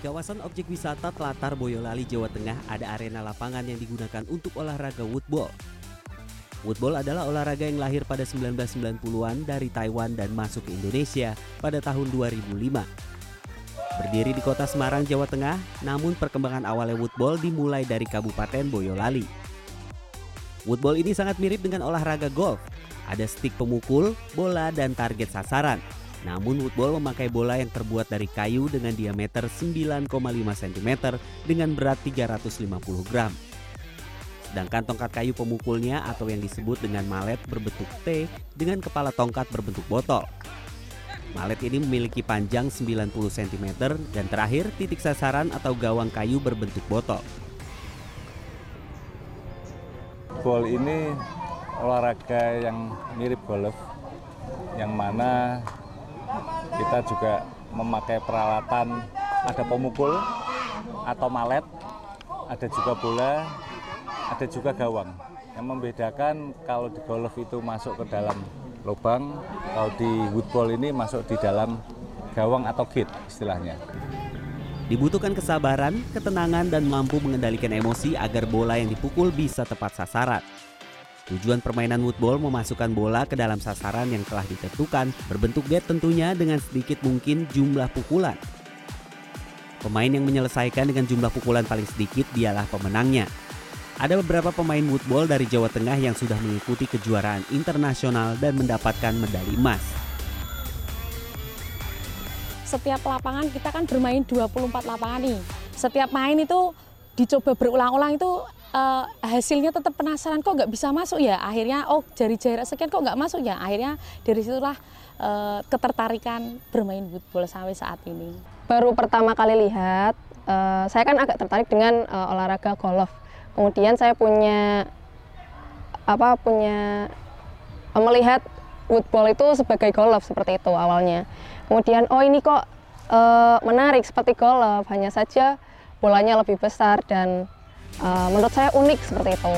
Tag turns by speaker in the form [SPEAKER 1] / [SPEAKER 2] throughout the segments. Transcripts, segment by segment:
[SPEAKER 1] kawasan objek wisata Telatar Boyolali, Jawa Tengah ada arena lapangan yang digunakan untuk olahraga woodball. Woodball adalah olahraga yang lahir pada 1990-an dari Taiwan dan masuk ke Indonesia pada tahun 2005. Berdiri di kota Semarang, Jawa Tengah, namun perkembangan awalnya woodball dimulai dari Kabupaten Boyolali. Woodball ini sangat mirip dengan olahraga golf. Ada stick pemukul, bola, dan target sasaran. Namun woodball memakai bola yang terbuat dari kayu dengan diameter 9,5 cm dengan berat 350 gram. Sedangkan tongkat kayu pemukulnya atau yang disebut dengan malet berbentuk T dengan kepala tongkat berbentuk botol. Malet ini memiliki panjang 90 cm dan terakhir titik sasaran atau gawang kayu berbentuk botol.
[SPEAKER 2] Ball ini olahraga yang mirip golf yang mana kita juga memakai peralatan ada pemukul atau malet, ada juga bola, ada juga gawang. Yang membedakan kalau di golf itu masuk ke dalam lubang, kalau di woodball ini masuk di dalam gawang atau gate istilahnya.
[SPEAKER 1] Dibutuhkan kesabaran, ketenangan, dan mampu mengendalikan emosi agar bola yang dipukul bisa tepat sasaran. Tujuan permainan woodball memasukkan bola ke dalam sasaran yang telah ditentukan, berbentuk gate tentunya dengan sedikit mungkin jumlah pukulan. Pemain yang menyelesaikan dengan jumlah pukulan paling sedikit dialah pemenangnya. Ada beberapa pemain woodball dari Jawa Tengah yang sudah mengikuti kejuaraan internasional dan mendapatkan medali emas.
[SPEAKER 3] Setiap lapangan kita kan bermain 24 lapangan nih. Setiap main itu dicoba berulang-ulang itu uh, hasilnya tetap penasaran kok nggak bisa masuk? Ya akhirnya oh jari jarak sekian kok nggak masuk? Ya akhirnya dari situlah uh, ketertarikan bermain woodball sampai saat ini.
[SPEAKER 4] Baru pertama kali lihat uh, saya kan agak tertarik dengan uh, olahraga golf. Kemudian saya punya apa punya melihat woodball itu sebagai golf seperti itu awalnya. Kemudian oh ini kok uh, menarik seperti golf. Hanya saja bolanya lebih besar dan uh, menurut saya unik seperti itu.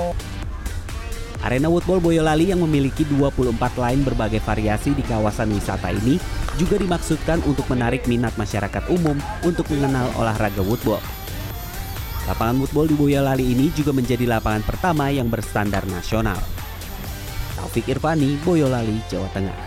[SPEAKER 1] Arena Woodball Boyolali yang memiliki 24 lain berbagai variasi di kawasan wisata ini juga dimaksudkan untuk menarik minat masyarakat umum untuk mengenal olahraga woodball. Lapangan woodball di Boyolali ini juga menjadi lapangan pertama yang berstandar nasional. Taufik Irvani, Boyolali, Jawa Tengah.